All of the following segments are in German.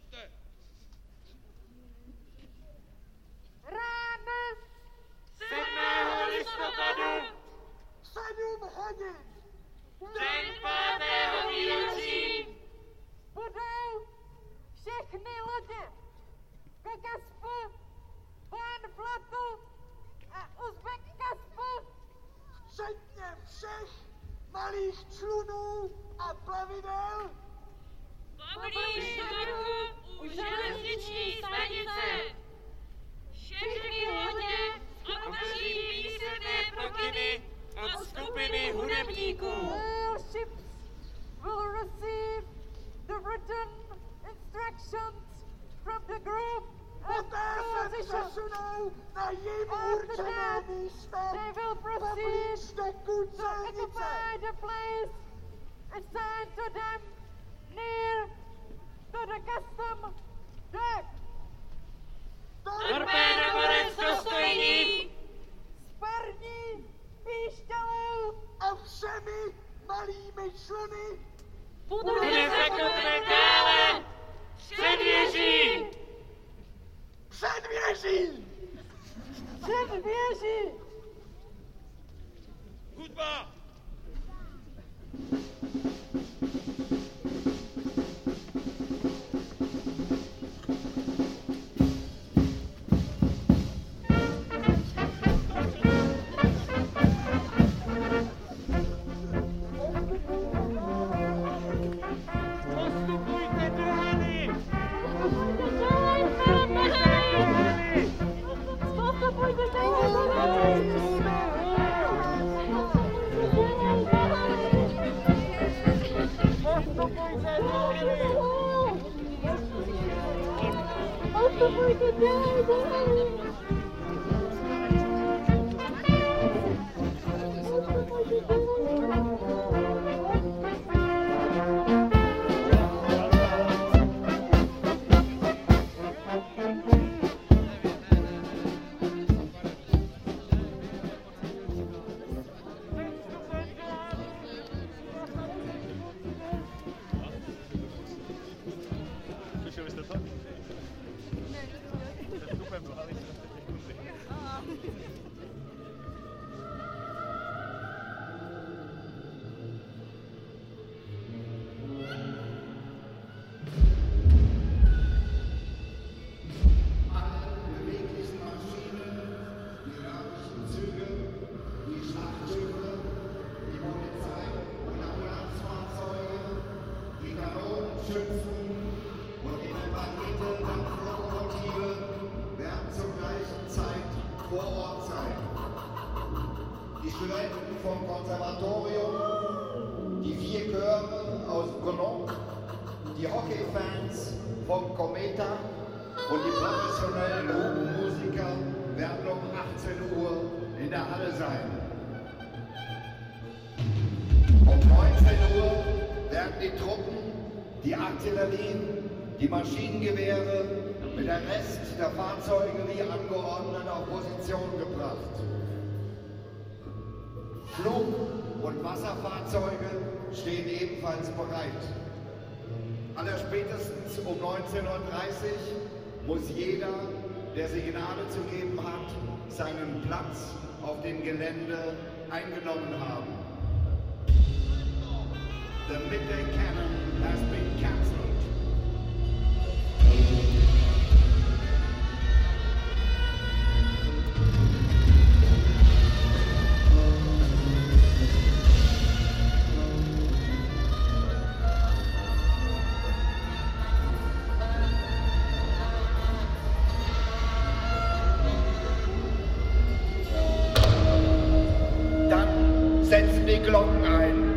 없대. Hockeyfans vom Cometa und die professionellen Hupenmusiker werden um 18 Uhr in der Halle sein. Um 19 Uhr werden die Truppen, die Artillerien, die Maschinengewehre mit der Rest der Fahrzeuge wie angeordnet auf Position gebracht. Flug- und Wasserfahrzeuge stehen ebenfalls bereit. Allerspätestens um 19.30 Uhr muss jeder, der Signale zu geben hat, seinen Platz auf dem Gelände eingenommen haben. The midday cannon has been cancelled. Setzen die Glocken ein.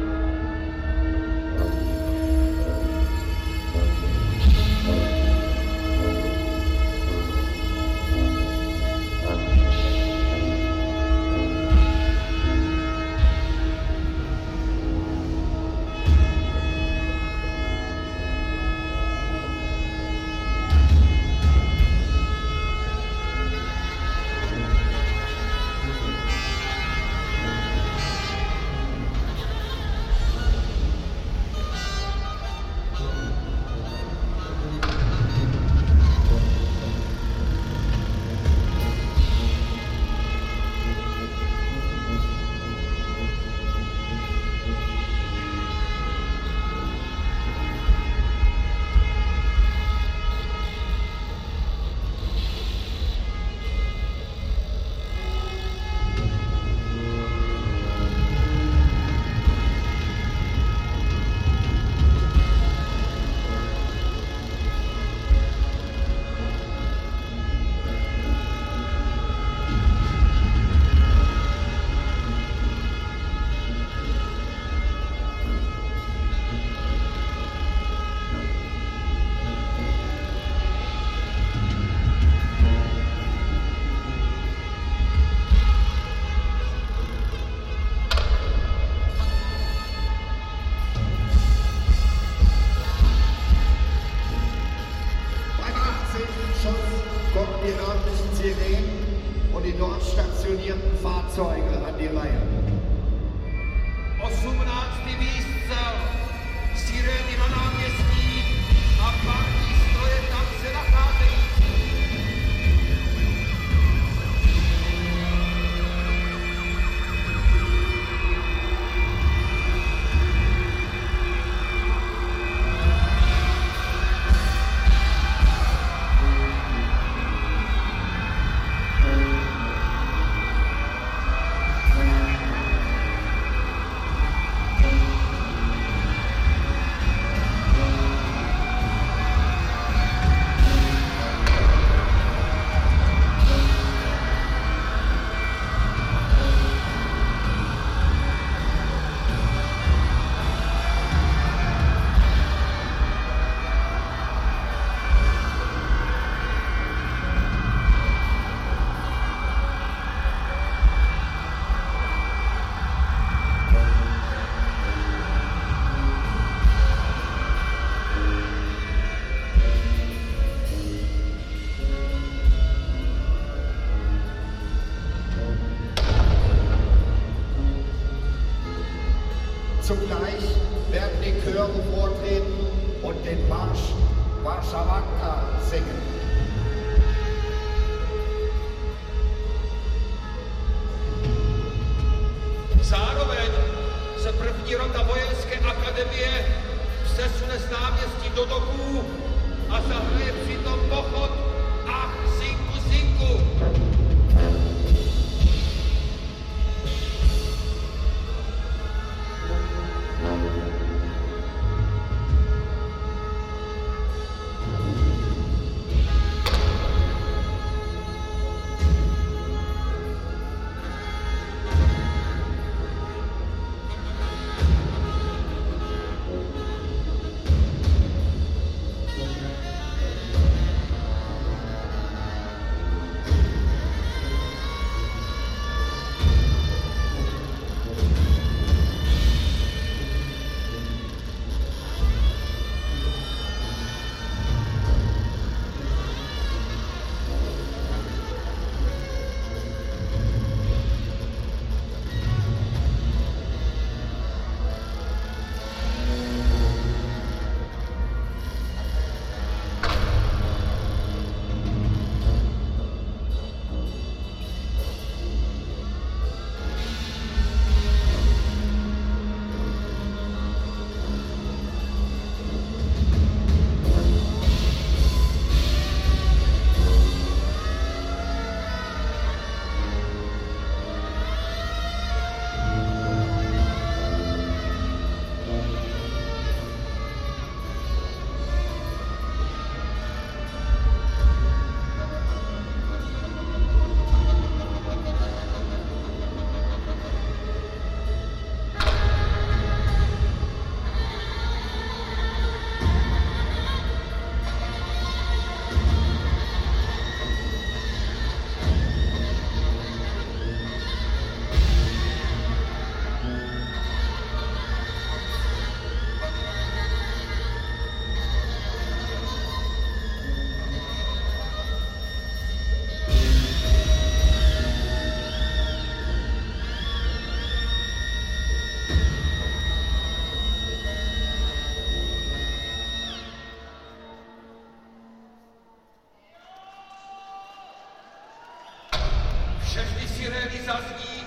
Všechny sirény zazní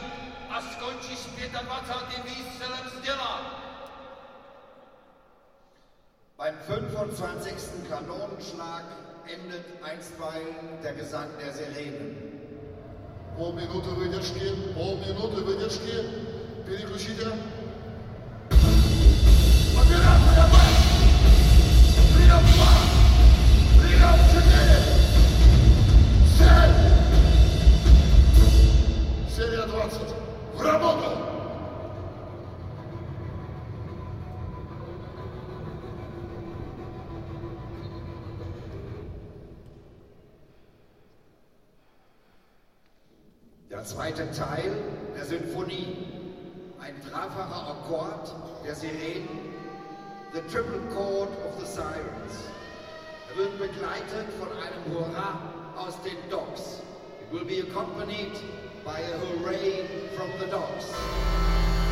a skončí s 25. výstřelem z děla. Beim 25. Kanonenschlag endet einstweilen der Gesang der Sirenen. Полминуты выдержки, полминуты выдержки. Переключите. Операция марш! Прием 2! Прием 4! Серия 20. В работу! Der zweite Teil der Sinfonie. Ein dreifacher Akkord der Sirenen. The Triple Chord of the Sirens. Er wird begleitet von einem Hurra aus den Docks. will be accompanied by a hooray from the dogs.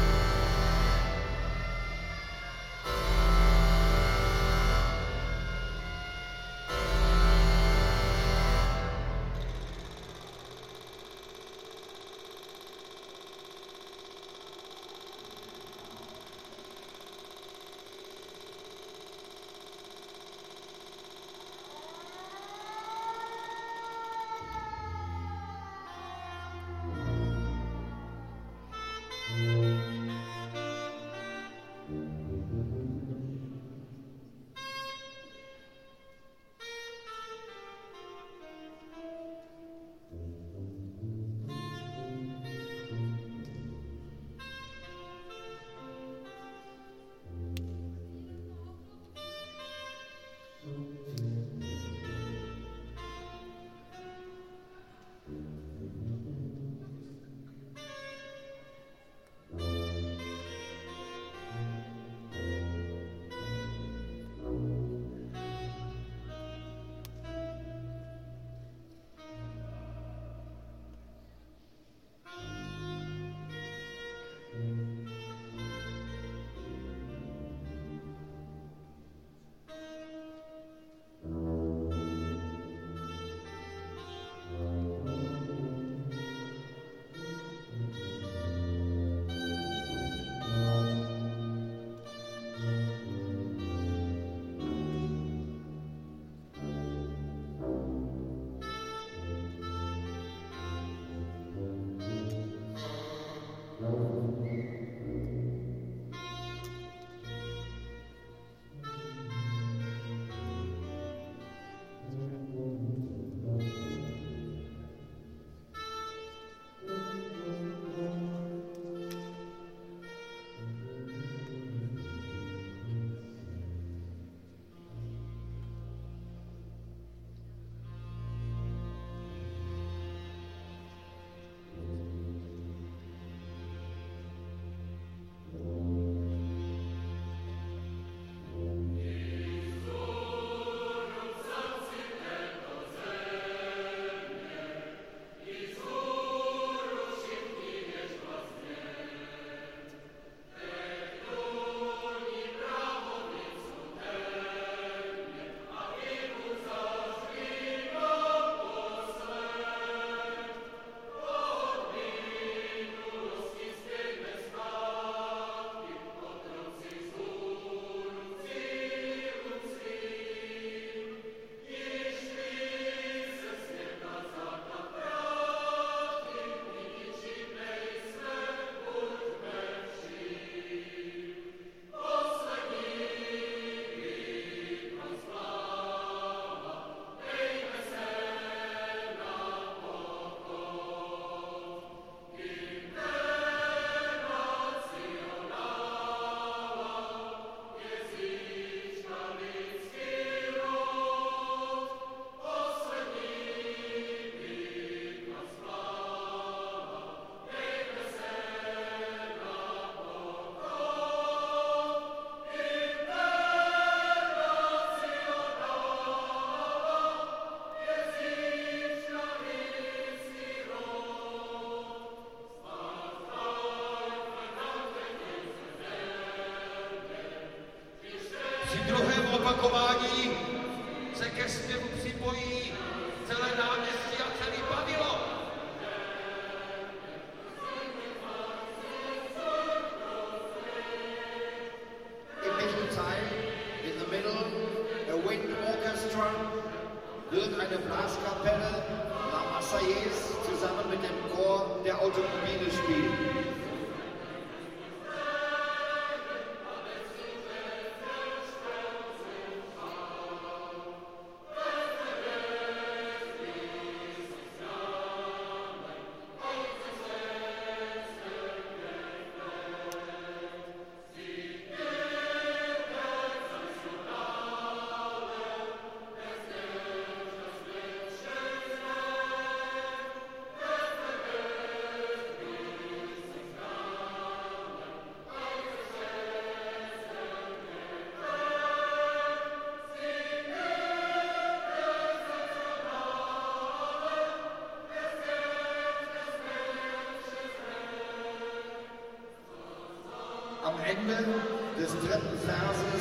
11,000.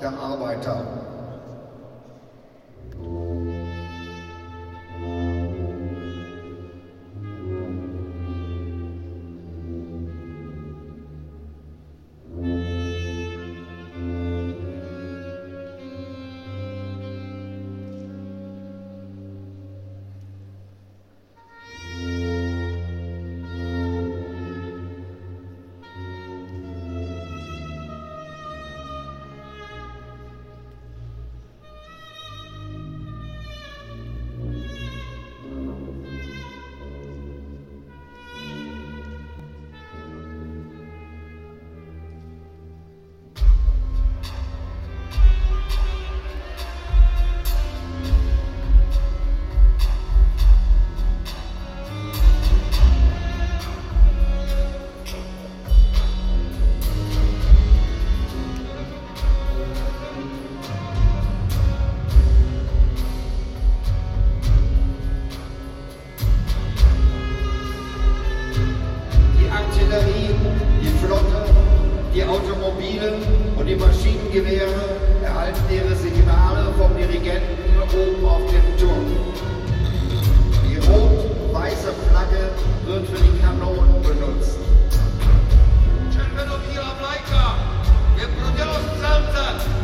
der Arbeiter. Die Automobilen und die Maschinengewehre erhalten ihre Signale vom Dirigenten oben auf dem Turm. Die rot-weiße Flagge wird für die Kanonen benutzt. Czerweno-biela flajka! Nie brudziało serce!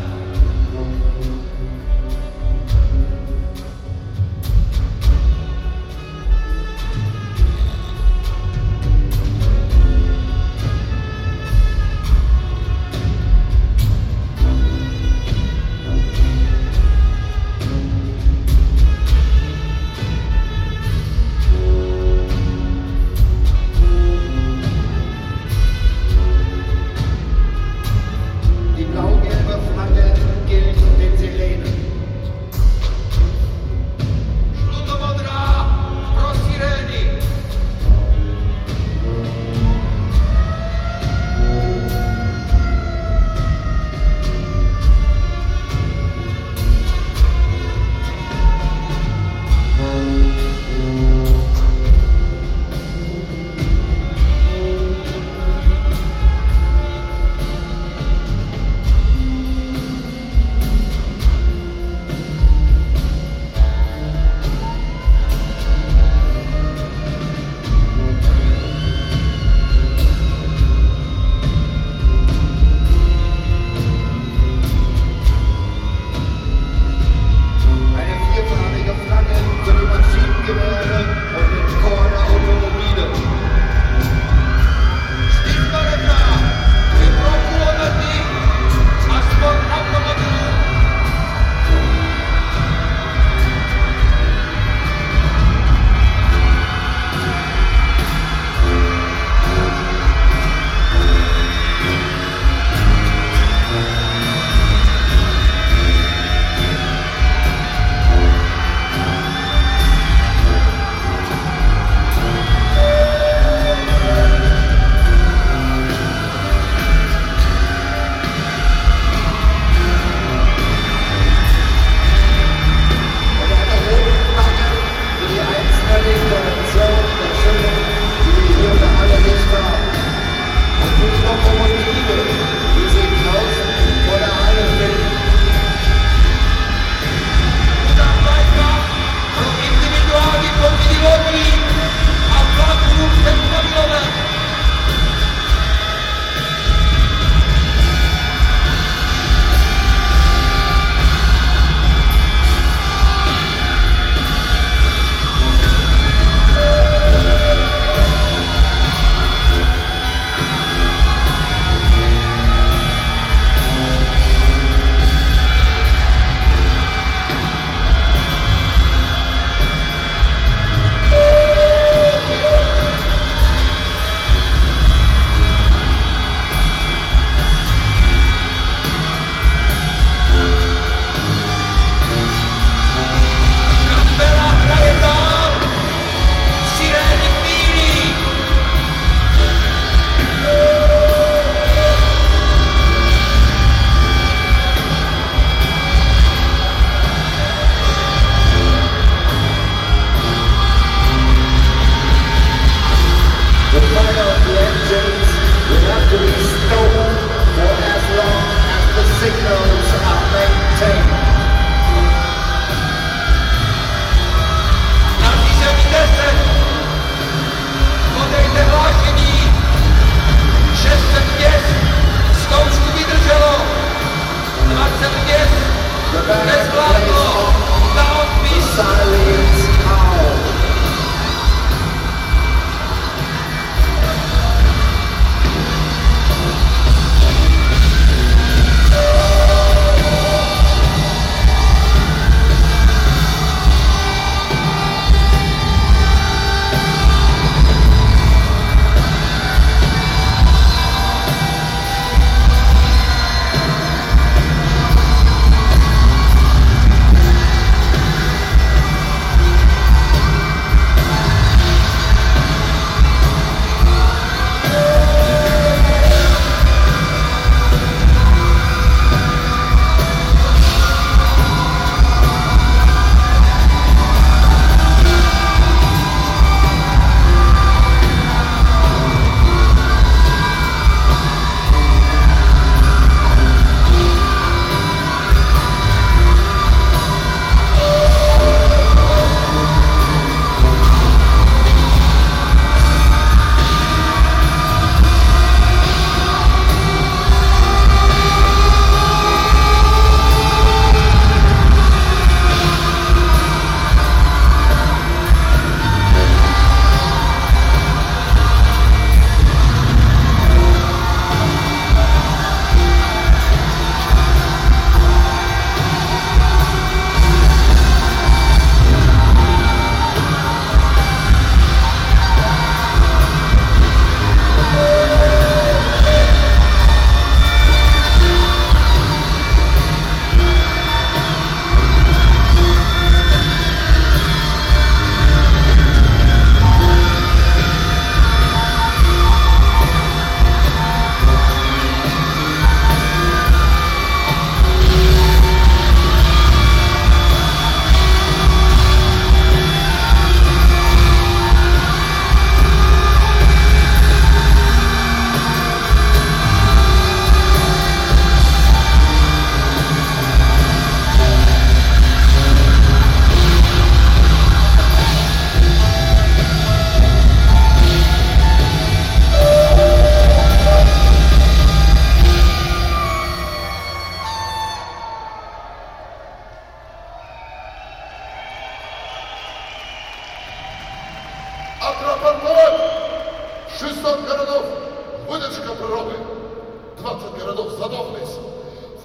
Zadovlis.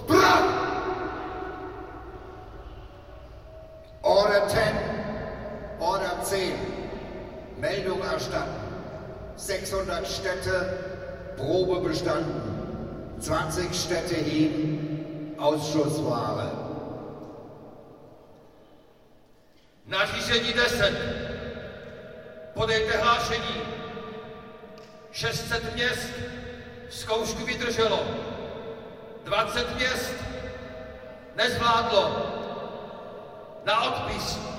Vprat! Order 10, Order 10, Meldung erstatten. 600 Städte, Probe bestanden. 20 Städte hin, Ausschussware. Nařízení 10. Podejte hlášení. 600 měst zkoušku vydrželo. 20 měst nezvládlo. Na odpis